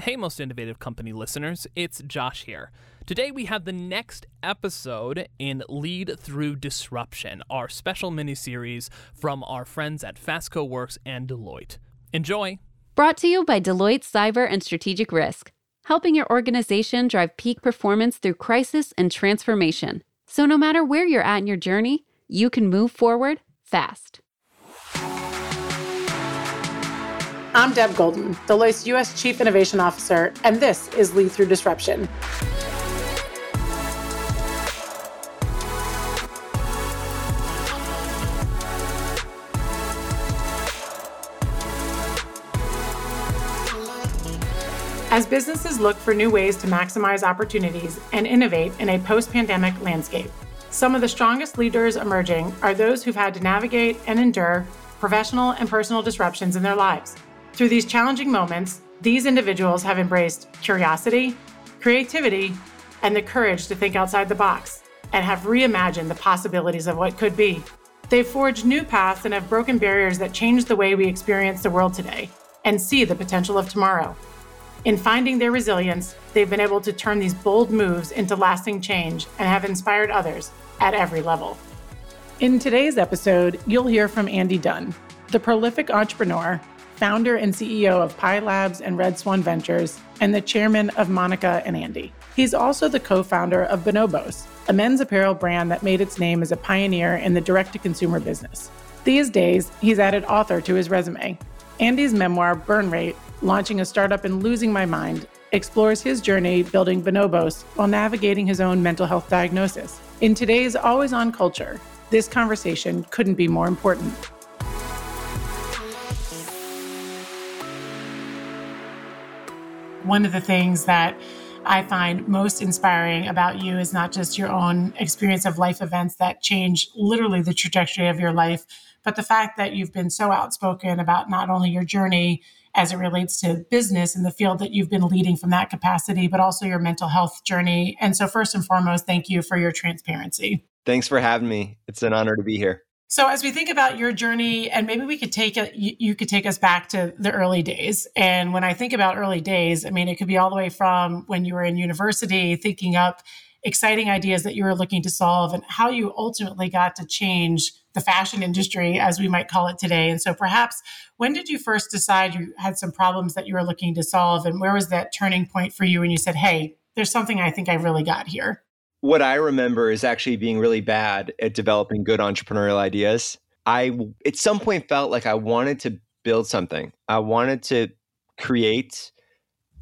Hey, most innovative company listeners, it's Josh here. Today we have the next episode in Lead Through Disruption, our special mini series from our friends at Fastco Works and Deloitte. Enjoy! Brought to you by Deloitte Cyber and Strategic Risk, helping your organization drive peak performance through crisis and transformation. So no matter where you're at in your journey, you can move forward fast. I'm Deb Golden, Deloitte's U.S. Chief Innovation Officer, and this is Lead Through Disruption. As businesses look for new ways to maximize opportunities and innovate in a post pandemic landscape, some of the strongest leaders emerging are those who've had to navigate and endure professional and personal disruptions in their lives. Through these challenging moments, these individuals have embraced curiosity, creativity, and the courage to think outside the box and have reimagined the possibilities of what could be. They've forged new paths and have broken barriers that change the way we experience the world today and see the potential of tomorrow. In finding their resilience, they've been able to turn these bold moves into lasting change and have inspired others at every level. In today's episode, you'll hear from Andy Dunn, the prolific entrepreneur founder and CEO of Pi Labs and Red Swan Ventures, and the chairman of Monica and Andy. He's also the co founder of Bonobos, a men's apparel brand that made its name as a pioneer in the direct to consumer business. These days, he's added author to his resume. Andy's memoir, Burn Rate Launching a Startup and Losing My Mind, explores his journey building Bonobos while navigating his own mental health diagnosis. In today's always on culture, this conversation couldn't be more important. One of the things that I find most inspiring about you is not just your own experience of life events that change literally the trajectory of your life, but the fact that you've been so outspoken about not only your journey as it relates to business and the field that you've been leading from that capacity, but also your mental health journey. And so, first and foremost, thank you for your transparency. Thanks for having me. It's an honor to be here. So as we think about your journey, and maybe we could take it, you, you, could take us back to the early days. And when I think about early days, I mean, it could be all the way from when you were in university, thinking up exciting ideas that you were looking to solve, and how you ultimately got to change the fashion industry, as we might call it today. And so, perhaps, when did you first decide you had some problems that you were looking to solve, and where was that turning point for you when you said, "Hey, there's something I think I really got here"? What I remember is actually being really bad at developing good entrepreneurial ideas. I at some point felt like I wanted to build something. I wanted to create.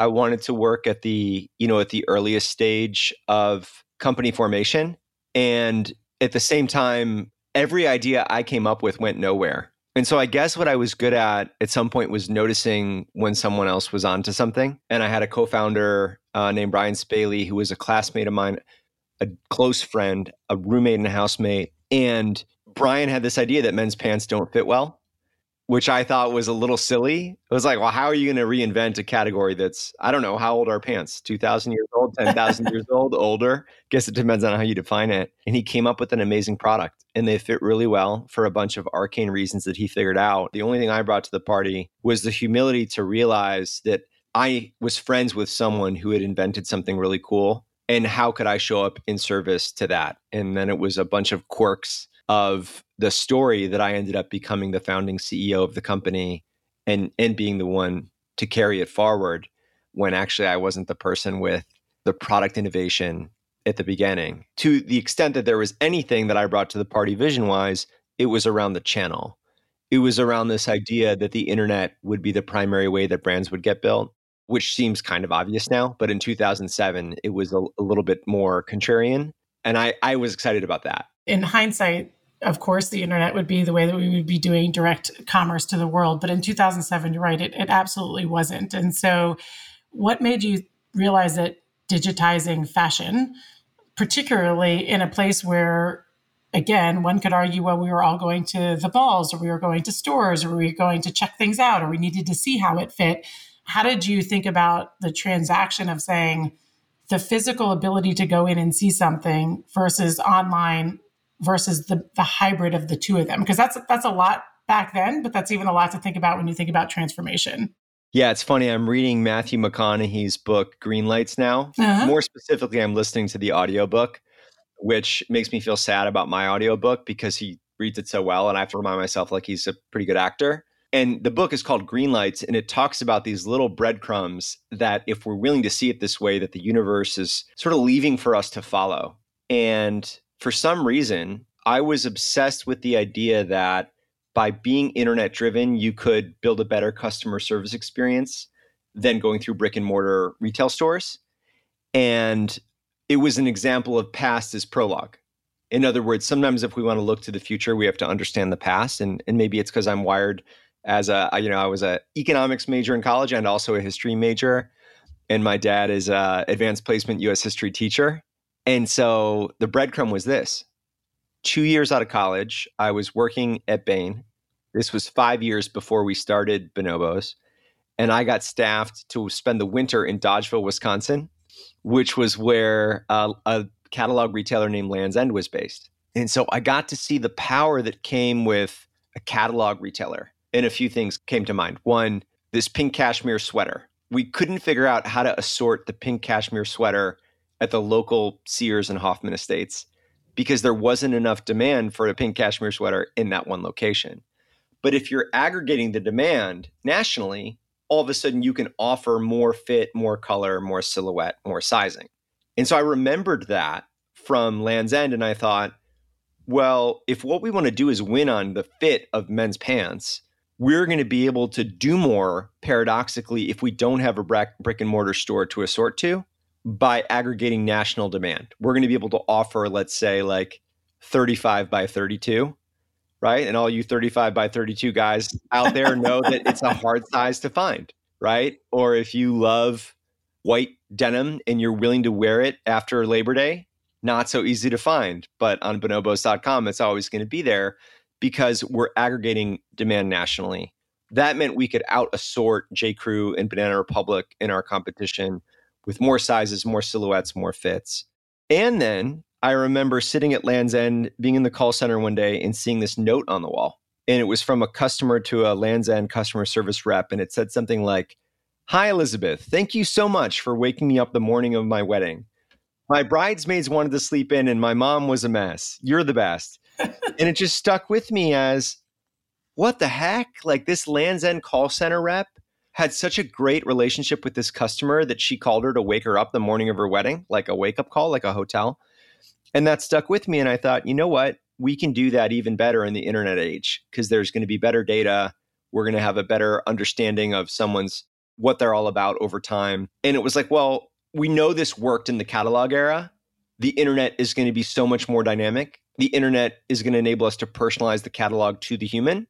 I wanted to work at the, you know, at the earliest stage of company formation and at the same time every idea I came up with went nowhere. And so I guess what I was good at at some point was noticing when someone else was onto something. And I had a co-founder uh, named Brian Spaly who was a classmate of mine a close friend, a roommate and a housemate. And Brian had this idea that men's pants don't fit well, which I thought was a little silly. It was like, well, how are you going to reinvent a category that's, I don't know, how old are pants? 2,000 years old, 10,000 years old, older? Guess it depends on how you define it. And he came up with an amazing product and they fit really well for a bunch of arcane reasons that he figured out. The only thing I brought to the party was the humility to realize that I was friends with someone who had invented something really cool and how could I show up in service to that? And then it was a bunch of quirks of the story that I ended up becoming the founding CEO of the company and and being the one to carry it forward when actually I wasn't the person with the product innovation at the beginning. To the extent that there was anything that I brought to the party vision wise, it was around the channel. It was around this idea that the internet would be the primary way that brands would get built which seems kind of obvious now. But in 2007, it was a, a little bit more contrarian. And I, I was excited about that. In hindsight, of course, the internet would be the way that we would be doing direct commerce to the world. But in 2007, you're right, it, it absolutely wasn't. And so, what made you realize that digitizing fashion, particularly in a place where, again, one could argue, well, we were all going to the balls, or we were going to stores, or we were going to check things out, or we needed to see how it fit how did you think about the transaction of saying the physical ability to go in and see something versus online versus the, the hybrid of the two of them? Because that's that's a lot back then, but that's even a lot to think about when you think about transformation. Yeah, it's funny. I'm reading Matthew McConaughey's book, Green Lights, now. Uh-huh. More specifically, I'm listening to the audiobook, which makes me feel sad about my audiobook because he reads it so well. And I have to remind myself, like, he's a pretty good actor. And the book is called Green Lights, and it talks about these little breadcrumbs that, if we're willing to see it this way, that the universe is sort of leaving for us to follow. And for some reason, I was obsessed with the idea that by being internet driven, you could build a better customer service experience than going through brick and mortar retail stores. And it was an example of past as prologue. In other words, sometimes if we want to look to the future, we have to understand the past. And, and maybe it's because I'm wired as a, you know, I was a economics major in college and also a history major. And my dad is a advanced placement US history teacher. And so the breadcrumb was this. Two years out of college, I was working at Bain this was five years before we started Bonobos. And I got staffed to spend the winter in Dodgeville, Wisconsin, which was where uh, a catalog retailer named Lands' End was based. And so I got to see the power that came with a catalog retailer. And a few things came to mind. One, this pink cashmere sweater. We couldn't figure out how to assort the pink cashmere sweater at the local Sears and Hoffman estates because there wasn't enough demand for a pink cashmere sweater in that one location. But if you're aggregating the demand nationally, all of a sudden you can offer more fit, more color, more silhouette, more sizing. And so I remembered that from Lands' End and I thought, well, if what we want to do is win on the fit of men's pants, we're going to be able to do more paradoxically if we don't have a brick and mortar store to assort to by aggregating national demand. We're going to be able to offer, let's say, like 35 by 32 right? And all you 35 by 32 guys out there know that it's a hard size to find, right? Or if you love white denim and you're willing to wear it after Labor Day, not so easy to find. But on bonobos.com, it's always going to be there because we're aggregating demand nationally. That meant we could out assort J. Crew and Banana Republic in our competition with more sizes, more silhouettes, more fits. And then I remember sitting at Lands' End, being in the call center one day and seeing this note on the wall. And it was from a customer to a Lands' End customer service rep. And it said something like, Hi, Elizabeth. Thank you so much for waking me up the morning of my wedding. My bridesmaids wanted to sleep in and my mom was a mess. You're the best. And it just stuck with me as what the heck? Like this Lands' End call center rep had such a great relationship with this customer that she called her to wake her up the morning of her wedding, like a wake up call, like a hotel. And that stuck with me. And I thought, you know what? We can do that even better in the internet age because there's going to be better data. We're going to have a better understanding of someone's what they're all about over time. And it was like, well, we know this worked in the catalog era. The internet is going to be so much more dynamic. The internet is going to enable us to personalize the catalog to the human.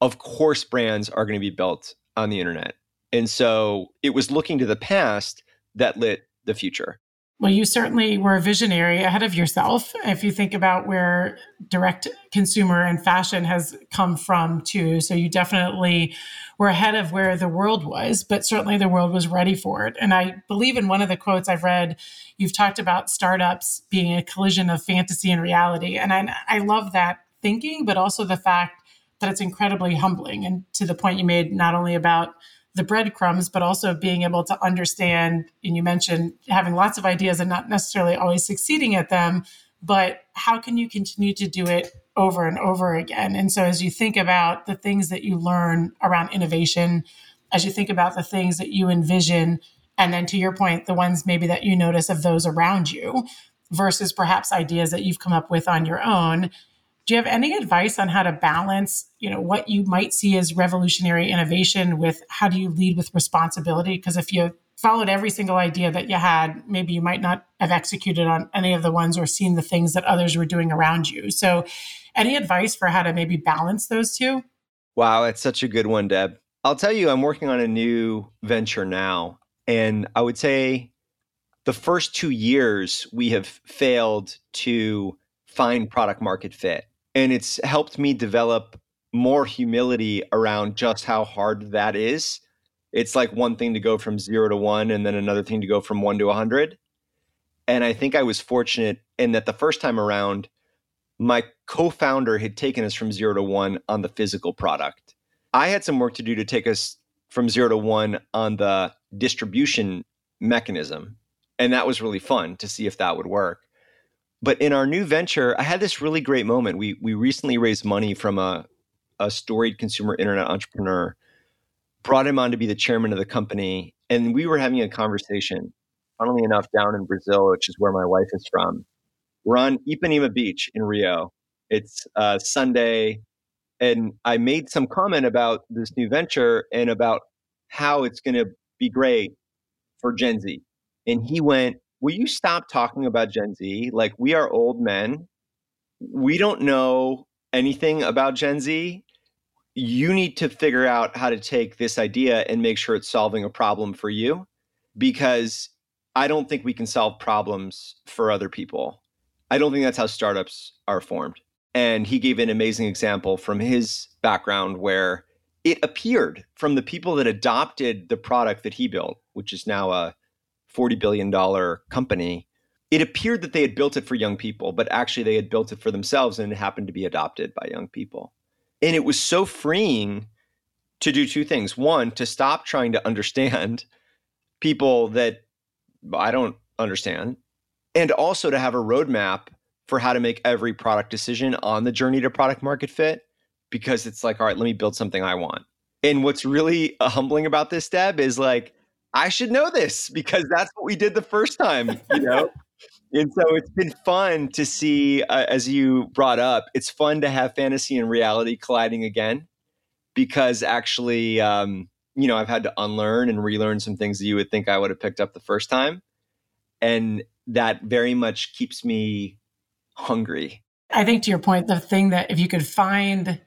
Of course, brands are going to be built on the internet. And so it was looking to the past that lit the future. Well, you certainly were a visionary ahead of yourself. If you think about where direct consumer and fashion has come from, too. So you definitely were ahead of where the world was, but certainly the world was ready for it. And I believe in one of the quotes I've read, you've talked about startups being a collision of fantasy and reality. And I, I love that thinking, but also the fact that it's incredibly humbling. And to the point you made, not only about the breadcrumbs, but also being able to understand. And you mentioned having lots of ideas and not necessarily always succeeding at them, but how can you continue to do it over and over again? And so, as you think about the things that you learn around innovation, as you think about the things that you envision, and then to your point, the ones maybe that you notice of those around you versus perhaps ideas that you've come up with on your own do you have any advice on how to balance you know what you might see as revolutionary innovation with how do you lead with responsibility? Because if you followed every single idea that you had maybe you might not have executed on any of the ones or seen the things that others were doing around you. So any advice for how to maybe balance those two? Wow it's such a good one deb. I'll tell you i'm working on a new venture now and i would say the first two years we have failed to find product market fit and it's helped me develop more humility around just how hard that is. It's like one thing to go from zero to one, and then another thing to go from one to a 100. And I think I was fortunate in that the first time around, my co founder had taken us from zero to one on the physical product. I had some work to do to take us from zero to one on the distribution mechanism. And that was really fun to see if that would work. But in our new venture, I had this really great moment. We we recently raised money from a, a storied consumer internet entrepreneur, brought him on to be the chairman of the company, and we were having a conversation, funnily enough, down in Brazil, which is where my wife is from. We're on Ipanema Beach in Rio. It's uh, Sunday, and I made some comment about this new venture and about how it's going to be great for Gen Z. And he went, Will you stop talking about Gen Z? Like, we are old men. We don't know anything about Gen Z. You need to figure out how to take this idea and make sure it's solving a problem for you because I don't think we can solve problems for other people. I don't think that's how startups are formed. And he gave an amazing example from his background where it appeared from the people that adopted the product that he built, which is now a $40 billion company, it appeared that they had built it for young people, but actually they had built it for themselves and it happened to be adopted by young people. And it was so freeing to do two things. One, to stop trying to understand people that I don't understand, and also to have a roadmap for how to make every product decision on the journey to product market fit because it's like, all right, let me build something I want. And what's really uh, humbling about this, Deb, is like, I should know this because that's what we did the first time, you know? and so it's been fun to see, uh, as you brought up, it's fun to have fantasy and reality colliding again because actually, um, you know, I've had to unlearn and relearn some things that you would think I would have picked up the first time. And that very much keeps me hungry. I think to your point, the thing that if you could find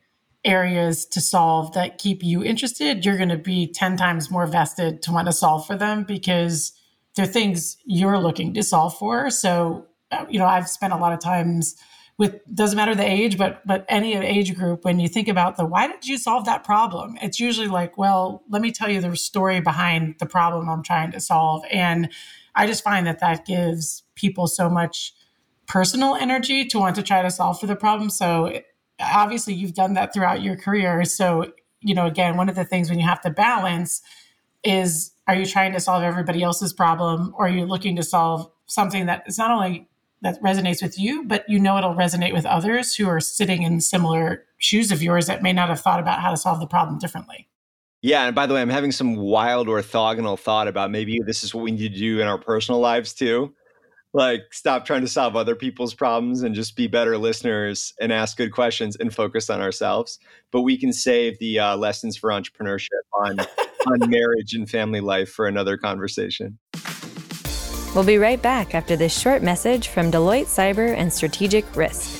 areas to solve that keep you interested, you're going to be 10 times more vested to want to solve for them because they're things you're looking to solve for. So, uh, you know, I've spent a lot of times with doesn't matter the age, but but any age group when you think about the why did you solve that problem? It's usually like, well, let me tell you the story behind the problem I'm trying to solve and I just find that that gives people so much personal energy to want to try to solve for the problem. So obviously you've done that throughout your career. So, you know, again, one of the things when you have to balance is are you trying to solve everybody else's problem or are you looking to solve something that is not only that resonates with you, but you know it'll resonate with others who are sitting in similar shoes of yours that may not have thought about how to solve the problem differently. Yeah, and by the way, I'm having some wild orthogonal thought about maybe this is what we need to do in our personal lives too like stop trying to solve other people's problems and just be better listeners and ask good questions and focus on ourselves. But we can save the uh, lessons for entrepreneurship on on marriage and family life for another conversation. We'll be right back after this short message from deloitte cyber and strategic risk.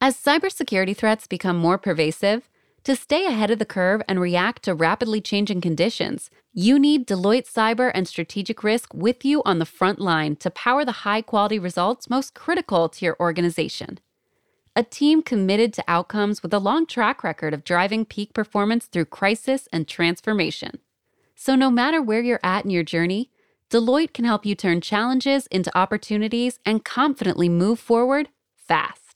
As cybersecurity threats become more pervasive to stay ahead of the curve and react to rapidly changing conditions, you need Deloitte Cyber and Strategic Risk with you on the front line to power the high quality results most critical to your organization. A team committed to outcomes with a long track record of driving peak performance through crisis and transformation. So, no matter where you're at in your journey, Deloitte can help you turn challenges into opportunities and confidently move forward fast.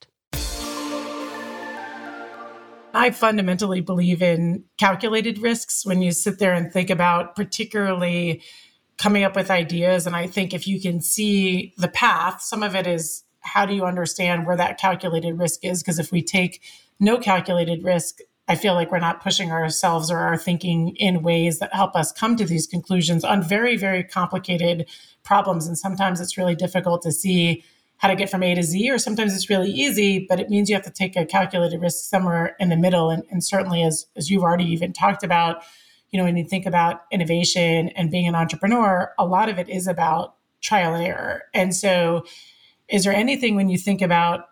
I fundamentally believe in calculated risks when you sit there and think about particularly coming up with ideas. And I think if you can see the path, some of it is how do you understand where that calculated risk is? Because if we take no calculated risk, I feel like we're not pushing ourselves or our thinking in ways that help us come to these conclusions on very, very complicated problems. And sometimes it's really difficult to see how to get from A to Z, or sometimes it's really easy, but it means you have to take a calculated risk somewhere in the middle. And, and certainly, as, as you've already even talked about, you know, when you think about innovation and being an entrepreneur, a lot of it is about trial and error. And so, is there anything when you think about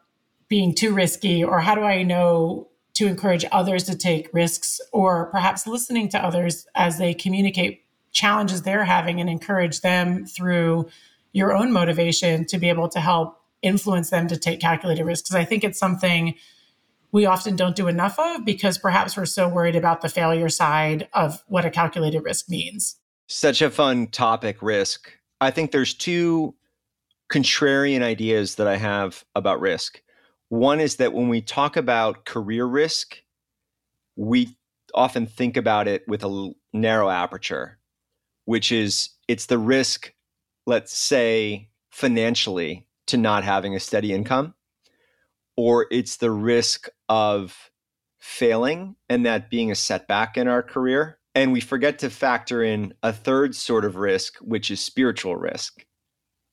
being too risky, or how do I know to encourage others to take risks, or perhaps listening to others as they communicate challenges they're having and encourage them through your own motivation to be able to help influence them to take calculated risks because I think it's something we often don't do enough of because perhaps we're so worried about the failure side of what a calculated risk means. Such a fun topic, risk. I think there's two contrarian ideas that I have about risk. One is that when we talk about career risk, we often think about it with a narrow aperture, which is it's the risk, let's say financially, to not having a steady income, or it's the risk of failing and that being a setback in our career. And we forget to factor in a third sort of risk, which is spiritual risk,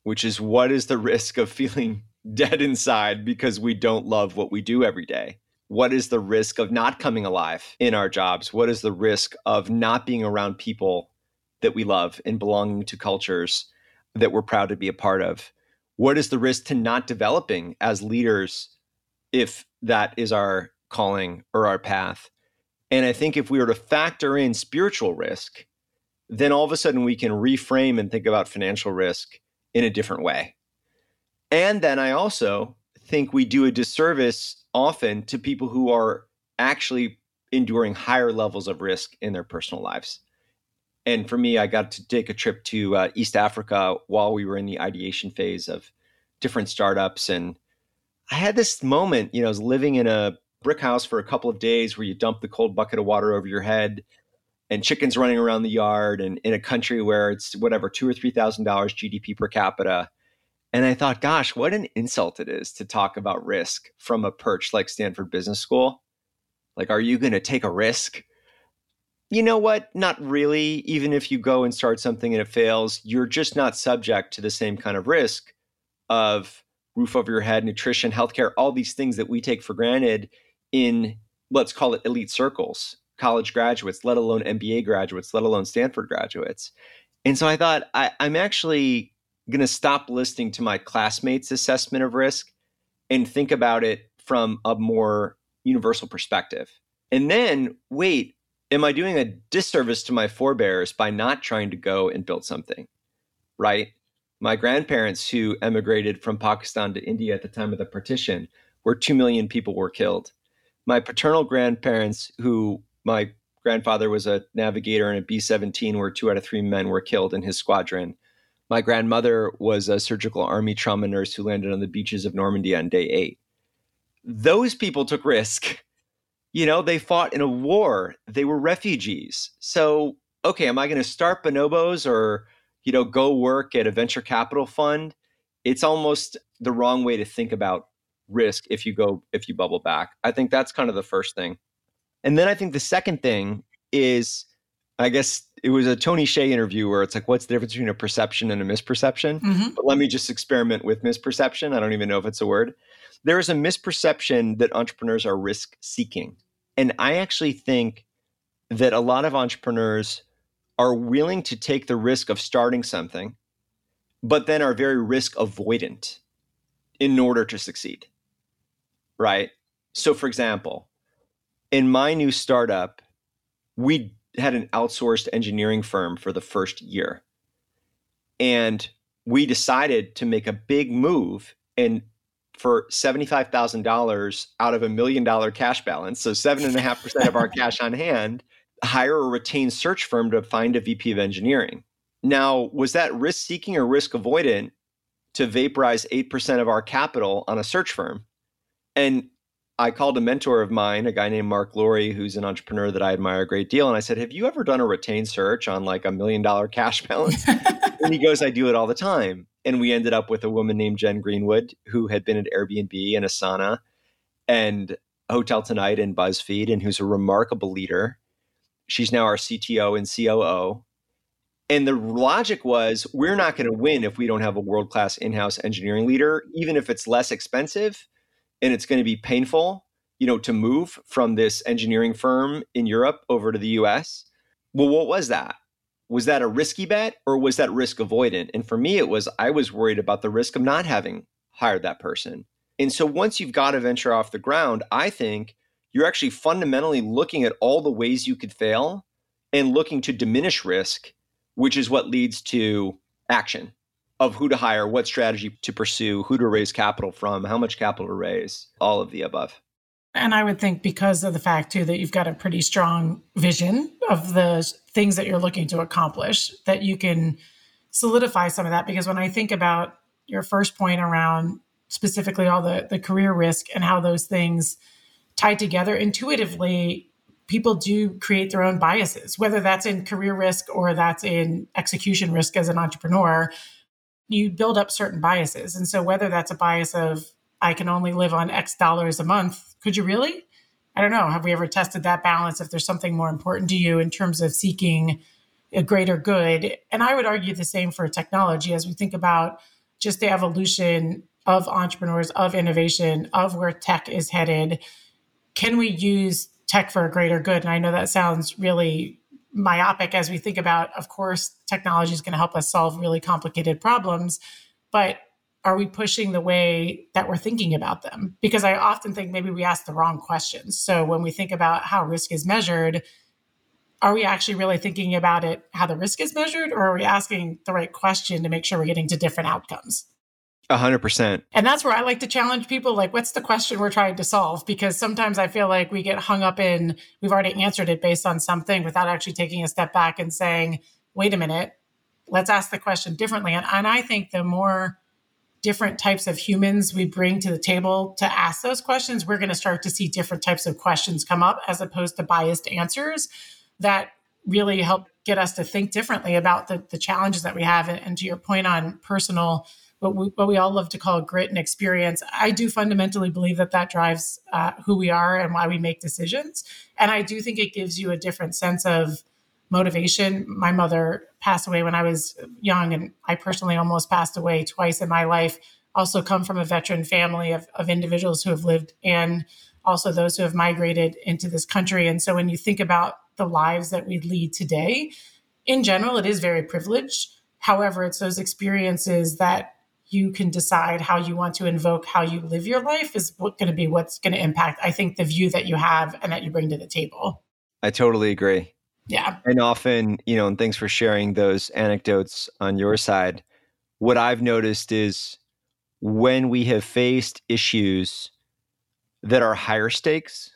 which is what is the risk of feeling dead inside because we don't love what we do every day? What is the risk of not coming alive in our jobs? What is the risk of not being around people that we love and belonging to cultures that we're proud to be a part of? What is the risk to not developing as leaders if that is our calling or our path? And I think if we were to factor in spiritual risk, then all of a sudden we can reframe and think about financial risk in a different way. And then I also think we do a disservice often to people who are actually enduring higher levels of risk in their personal lives. And for me, I got to take a trip to uh, East Africa while we were in the ideation phase of different startups. And I had this moment, you know, I was living in a brick house for a couple of days where you dump the cold bucket of water over your head and chickens running around the yard and in a country where it's whatever, two or three thousand dollars GDP per capita and I thought, gosh, what an insult it is to talk about risk from a perch like Stanford Business School. Like, are you going to take a risk? You know what? Not really. Even if you go and start something and it fails, you're just not subject to the same kind of risk of roof over your head, nutrition, healthcare, all these things that we take for granted in, let's call it elite circles, college graduates, let alone MBA graduates, let alone Stanford graduates. And so I thought, I, I'm actually going to stop listening to my classmates' assessment of risk and think about it from a more universal perspective. And then, wait, am I doing a disservice to my forebears by not trying to go and build something? Right? My grandparents, who emigrated from Pakistan to India at the time of the partition, where 2 million people were killed. My paternal grandparents, who my grandfather was a navigator in a B 17, where two out of three men were killed in his squadron my grandmother was a surgical army trauma nurse who landed on the beaches of Normandy on day eight. Those people took risk. You know, they fought in a war. They were refugees. So, okay, am I going to start bonobos or, you know, go work at a venture capital fund? It's almost the wrong way to think about risk if you go if you bubble back. I think that's kind of the first thing. And then I think the second thing is I guess it was a Tony Hsieh interview where it's like, what's the difference between a perception and a misperception? Mm-hmm. But let me just experiment with misperception. I don't even know if it's a word. There is a misperception that entrepreneurs are risk seeking. And I actually think that a lot of entrepreneurs are willing to take the risk of starting something, but then are very risk avoidant in order to succeed. Right? So, for example, in my new startup, we had an outsourced engineering firm for the first year. And we decided to make a big move and for $75,000 out of a million dollar cash balance, so 7.5% of our cash on hand, hire a retained search firm to find a VP of engineering. Now, was that risk seeking or risk avoidant to vaporize 8% of our capital on a search firm? And I called a mentor of mine, a guy named Marc Lore, who's an entrepreneur that I admire a great deal. And I said, Have you ever done a retained search on like a million dollar cash balance? and he goes, I do it all the time. And we ended up with a woman named Jen Greenwood, who had been at Airbnb and Asana and Hotel Tonight and BuzzFeed, and who's a remarkable leader. She's now our CTO and COO. And the logic was we're not going to win if we don't have a world class in house engineering leader, even if it's less expensive and it's going to be painful, you know, to move from this engineering firm in Europe over to the US. Well, what was that? Was that a risky bet or was that risk avoidant? And for me, it was I was worried about the risk of not having hired that person. And so once you've got a venture off the ground, I think you're actually fundamentally looking at all the ways you could fail and looking to diminish risk, which is what leads to action of who to hire, what strategy to pursue, who to raise capital from, how much capital to raise, all of the above. And I would think because of the fact too that you've got a pretty strong vision of the things that you're looking to accomplish, that you can solidify some of that. Because when I think about your first point around specifically all the, the career risk and how those things tie together intuitively, people do create their own biases, whether that's in career risk or that's in execution risk as an entrepreneur. You build up certain biases. And so, whether that's a bias of, I can only live on X dollars a month, could you really? I don't know. Have we ever tested that balance if there's something more important to you in terms of seeking a greater good? And I would argue the same for technology as we think about just the evolution of entrepreneurs, of innovation, of where tech is headed. Can we use tech for a greater good. And I know that sounds really myopic as we think about, of course, technology is going to help us solve really complicated problems, but are we pushing the way that we're thinking about them? Because I often think maybe we ask the wrong questions. So when we think about how risk is measured, are we actually really thinking about it how the risk is measured, or are we asking the right question to make sure we're getting to different outcomes? A hundred percent. And that's where I like to challenge people. Like, what's the question we're trying to solve? Because sometimes I feel like we get hung up in, we've already answered it based on something without actually taking a step back and saying, wait a minute, let's ask the question differently. And, and I think the more different types of humans we bring to the table to ask those questions, we're going to start to see different types of questions come up as opposed to biased answers that really help get us to think differently about the, the challenges that we have. And, and to your point on personal what we, what we all love to call grit and experience. I do fundamentally believe that that drives uh, who we are and why we make decisions. And I do think it gives you a different sense of motivation. My mother passed away when I was young, and I personally almost passed away twice in my life. Also, come from a veteran family of, of individuals who have lived and also those who have migrated into this country. And so, when you think about the lives that we lead today, in general, it is very privileged. However, it's those experiences that you can decide how you want to invoke how you live your life is what going to be what's going to impact i think the view that you have and that you bring to the table i totally agree yeah. And often you know and thanks for sharing those anecdotes on your side. What i've noticed is when we have faced issues that are higher stakes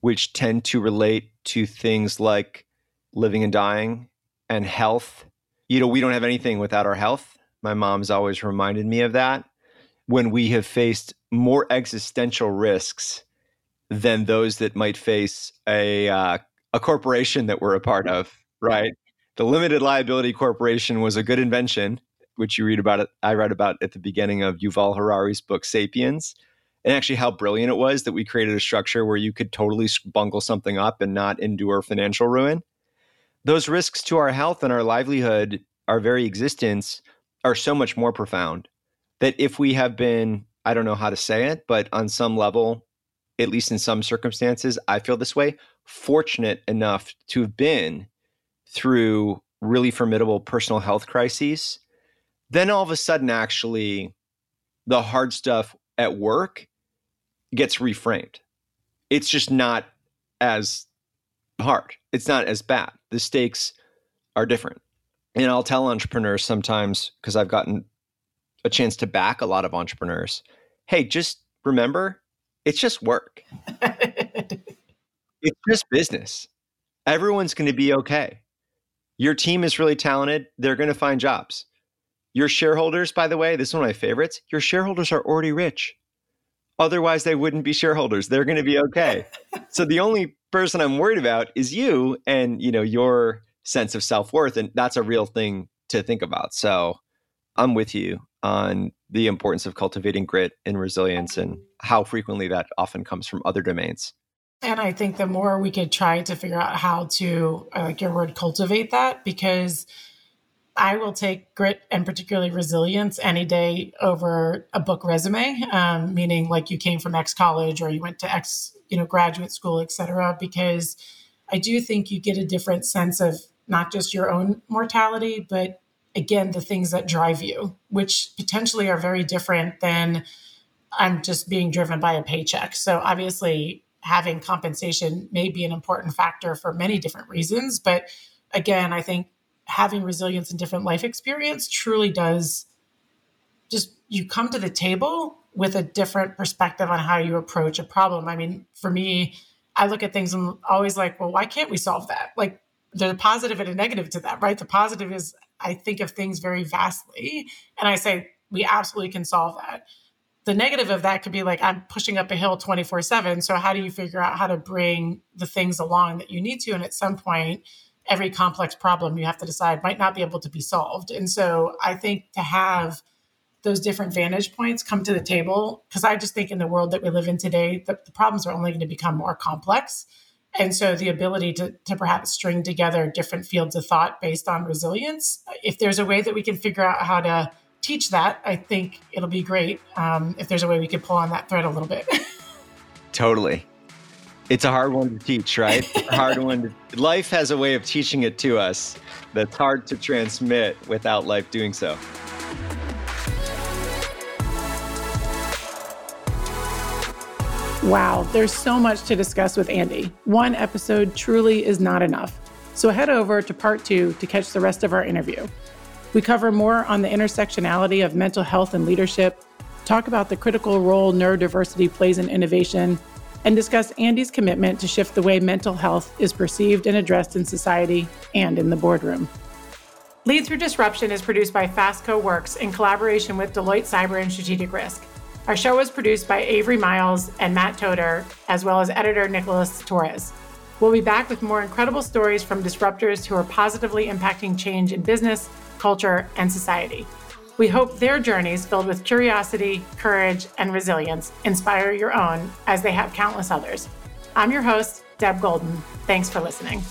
which tend to relate to things like living and dying and health you know we don't have anything without our health. My mom's always reminded me of that. When we have faced more existential risks than those that might face a uh, a corporation that we're a part of, right? The limited liability corporation was a good invention, which you read about it. I read about at the beginning of Yuval Harari's book *Sapiens*, and actually how brilliant it was that we created a structure where you could totally bungle something up and not endure financial ruin. Those risks to our health and our livelihood, our very existence, are so much more profound that if we have been, I don't know how to say it, but on some level, at least in some circumstances, I feel this way, fortunate enough to have been through really formidable personal health crises, then all of a sudden, actually, the hard stuff at work gets reframed. It's just not as hard. It's not as bad. The stakes are different and I'll tell entrepreneurs sometimes because I've gotten a chance to back a lot of entrepreneurs. Hey, just remember, it's just work. it's just business. Everyone's going to be okay. Your team is really talented. They're going to find jobs. Your shareholders, by the way, this is one of my favorites. Your shareholders are already rich. Otherwise, they wouldn't be shareholders. They're going to be okay. so the only person I'm worried about is you and you know your sense of self worth. And that's a real thing to think about. So I'm with you on the importance of cultivating grit and resilience and how frequently that often comes from other domains. And I think the more we could try to figure out how to, I like your word, cultivate that, because I will take grit and particularly resilience any day over a book resume, um, meaning like you came from X college or you went to X, you know, graduate school, et cetera, because I do think you get a different sense of not just your own mortality, but again, the things that drive you, which potentially are very different than I'm just being driven by a paycheck. So obviously, having compensation may be an important factor for many different reasons. But again, I think having resilience and different life experience truly does just you come to the table with a different perspective on how you approach a problem. I mean, for me, I look at things and always like, well, why can't we solve that? Like there's a positive and a negative to that, right? The positive is I think of things very vastly and I say we absolutely can solve that. The negative of that could be like I'm pushing up a hill 24 7. So, how do you figure out how to bring the things along that you need to? And at some point, every complex problem you have to decide might not be able to be solved. And so, I think to have those different vantage points come to the table, because I just think in the world that we live in today, the, the problems are only going to become more complex. And so the ability to, to perhaps string together different fields of thought based on resilience, if there's a way that we can figure out how to teach that, I think it'll be great um, if there's a way we could pull on that thread a little bit. totally. It's a hard one to teach, right? a hard one. To, life has a way of teaching it to us that's hard to transmit without life doing so. Wow, there's so much to discuss with Andy. One episode truly is not enough. So head over to part two to catch the rest of our interview. We cover more on the intersectionality of mental health and leadership, talk about the critical role neurodiversity plays in innovation, and discuss Andy's commitment to shift the way mental health is perceived and addressed in society and in the boardroom. Lead Through Disruption is produced by Fastco Works in collaboration with Deloitte Cyber and Strategic Risk. Our show was produced by Avery Miles and Matt Toder, as well as editor Nicholas Torres. We'll be back with more incredible stories from disruptors who are positively impacting change in business culture, and society. We hope their journeys, filled with curiosity, courage, and resilience, inspire your own as they have countless others. I'm your host, Deb Golden. Thanks for listening.